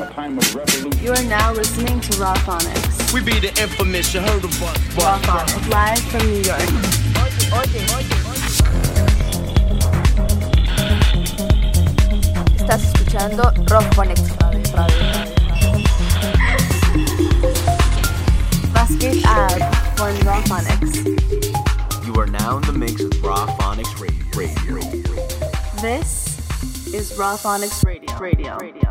a time of revolution. You are now listening to Raw Phonics. We be the infamous, you heard of us. Raw Phonics, live from New York. Estás escuchando Rock Phonics Radio. Basket ad on Raw Phonics. You are now in the mix with Raw Phonics Radio. Radio. This is Raw Phonics Radio. Radio. Radio.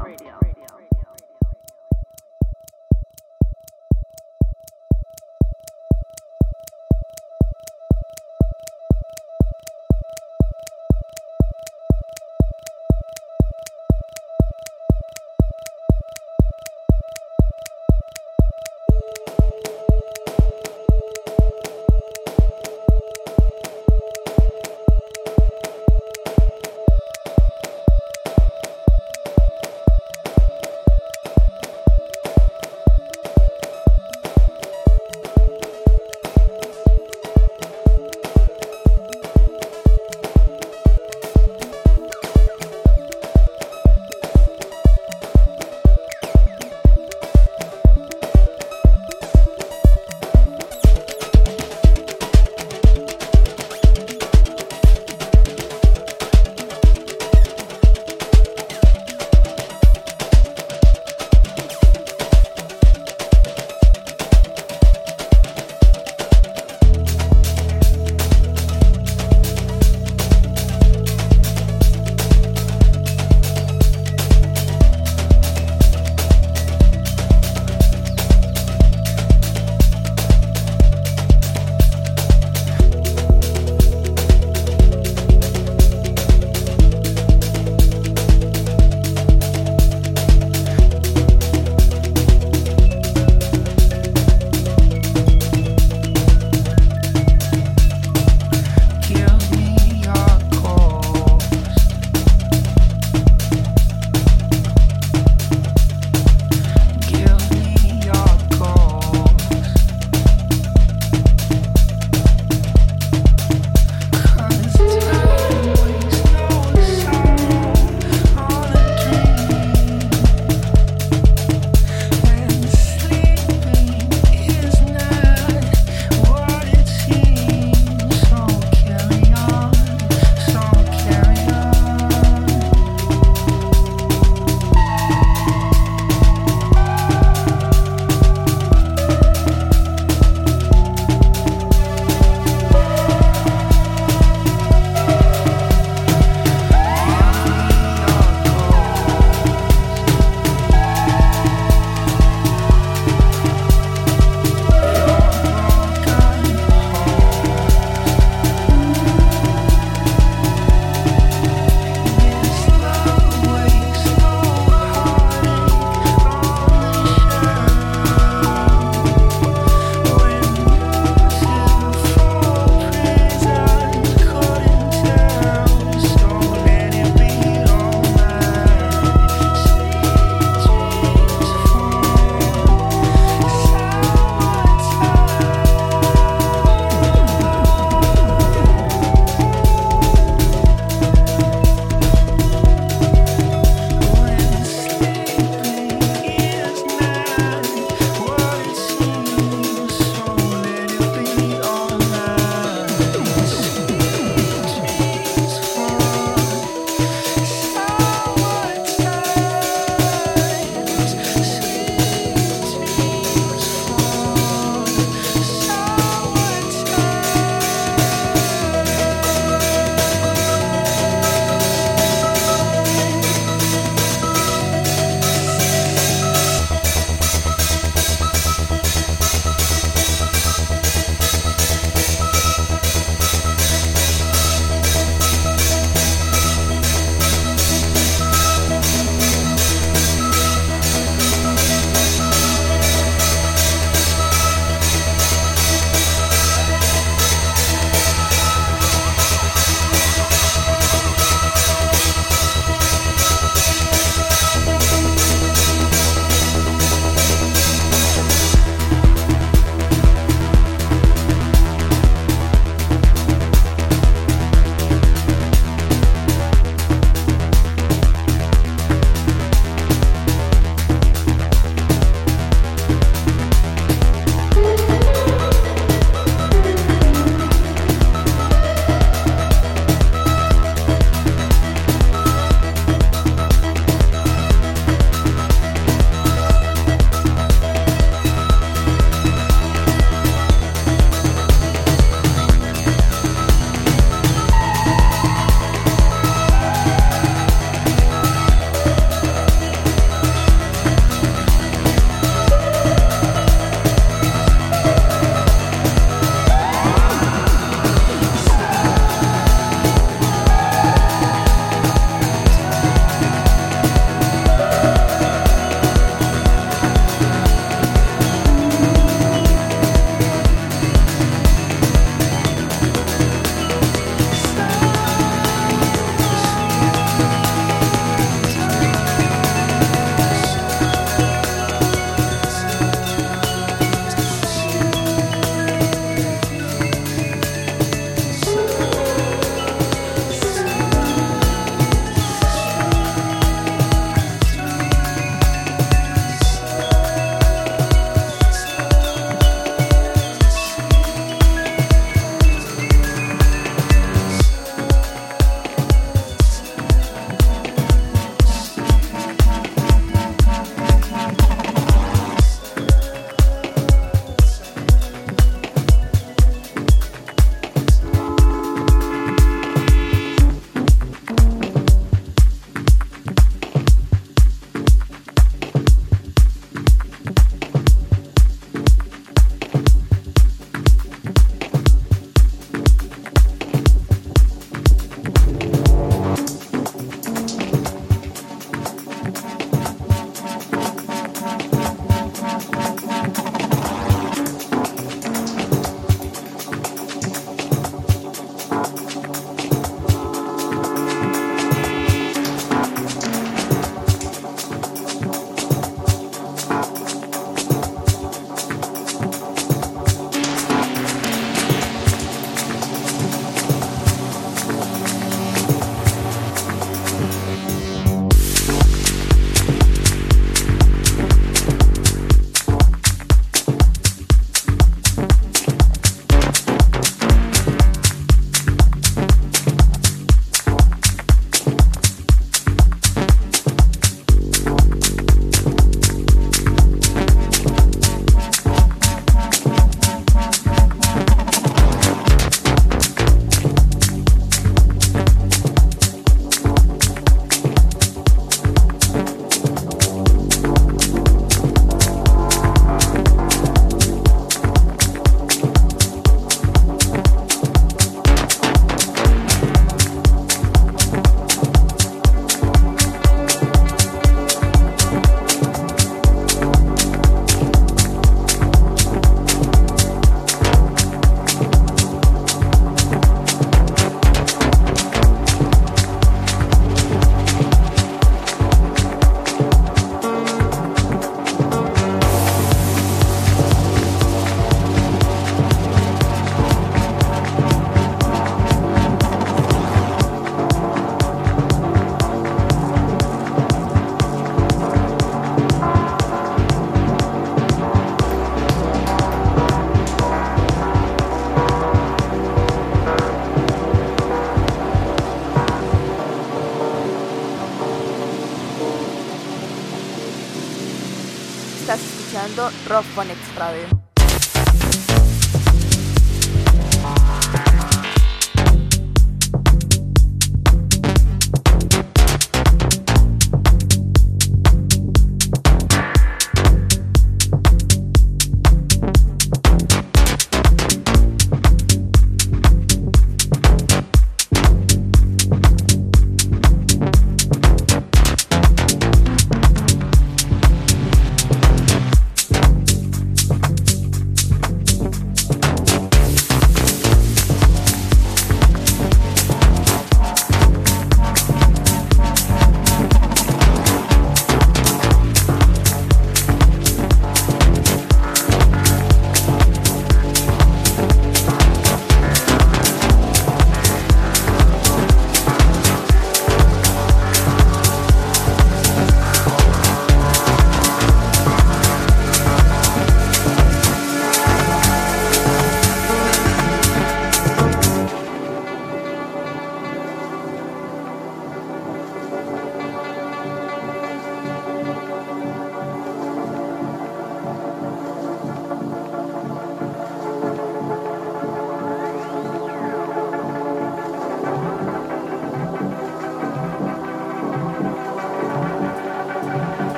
Rock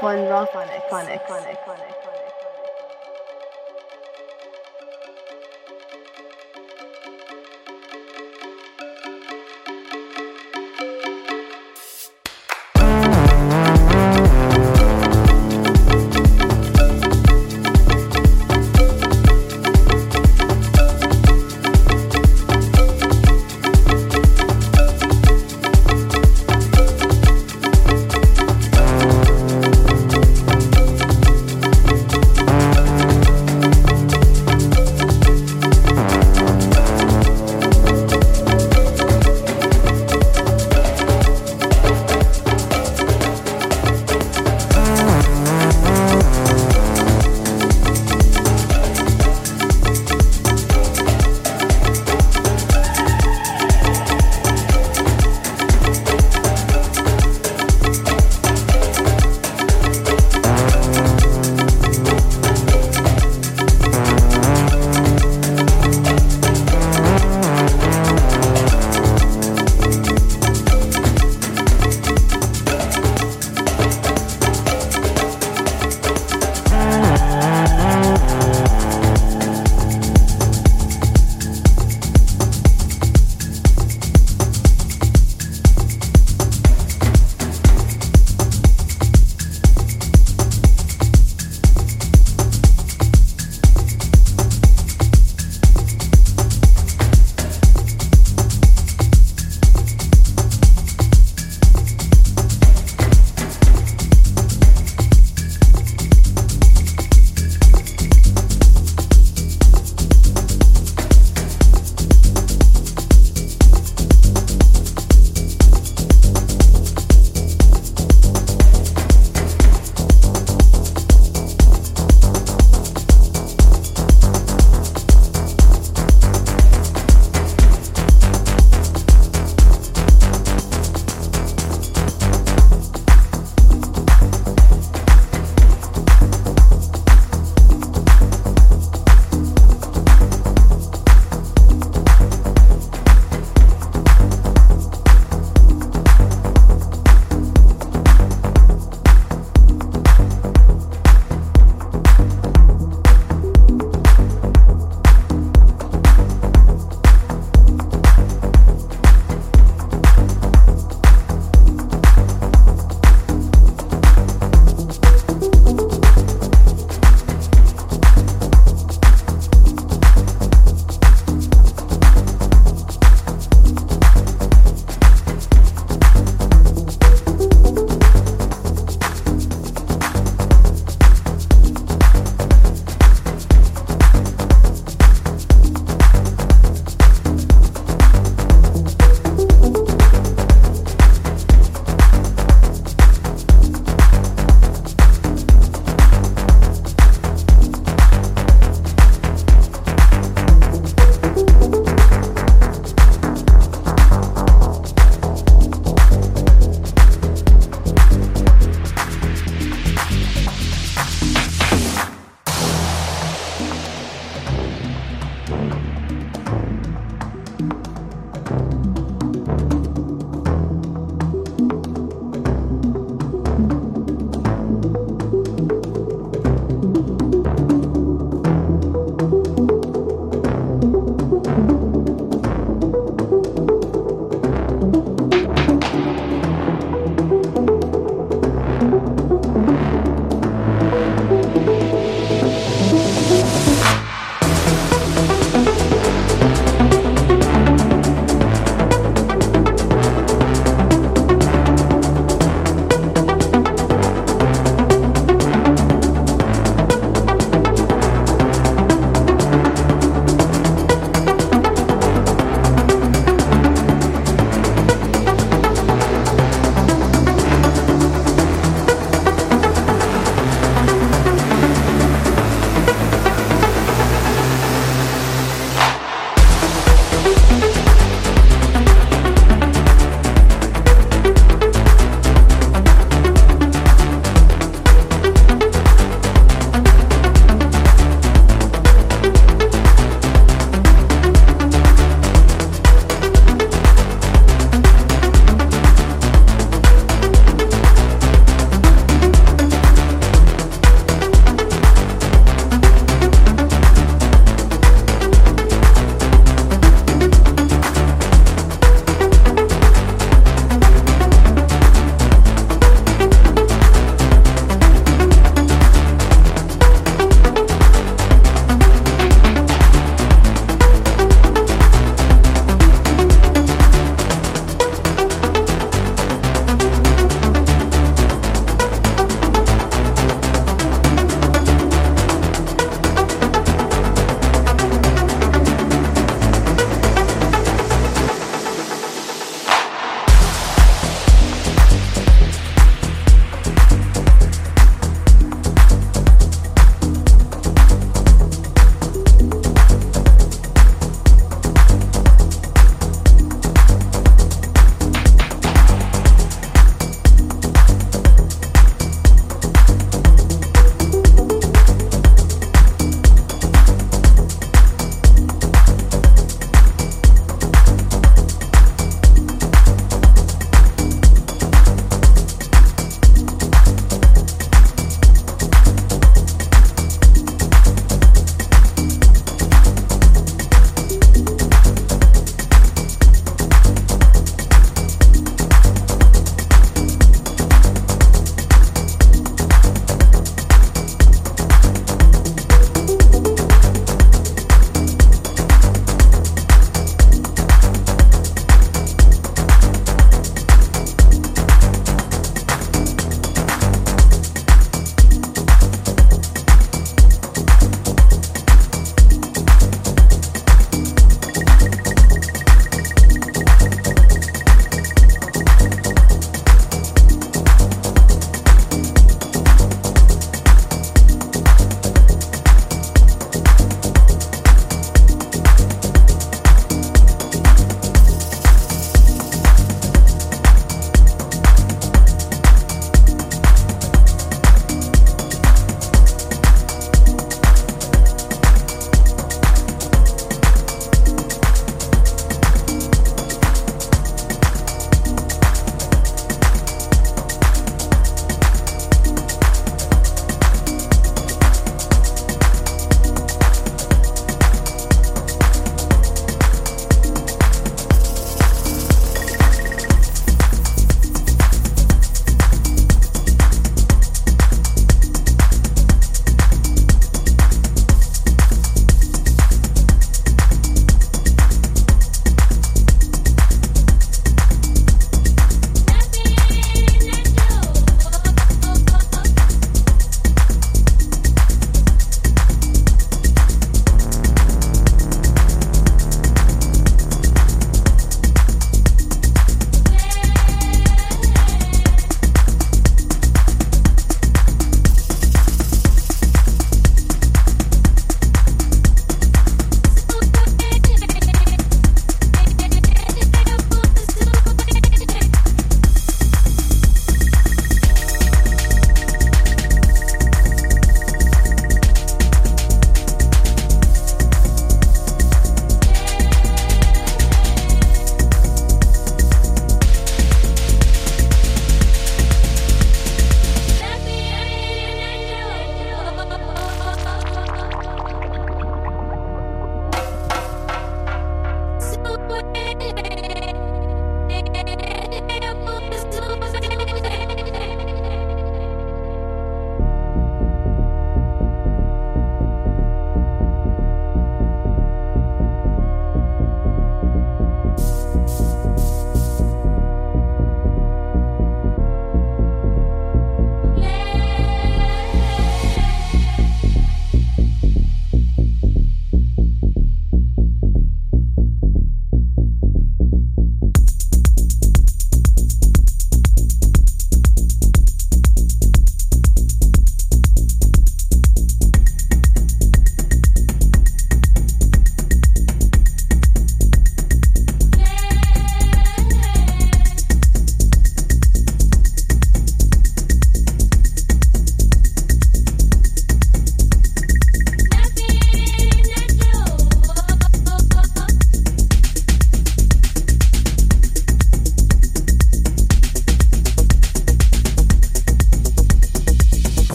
von Raw Phonics. Phonics. Phonics.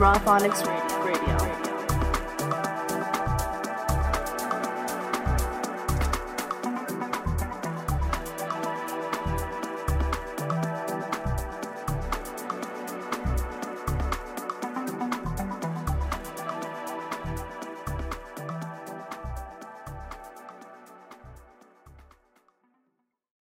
Raw Phonics.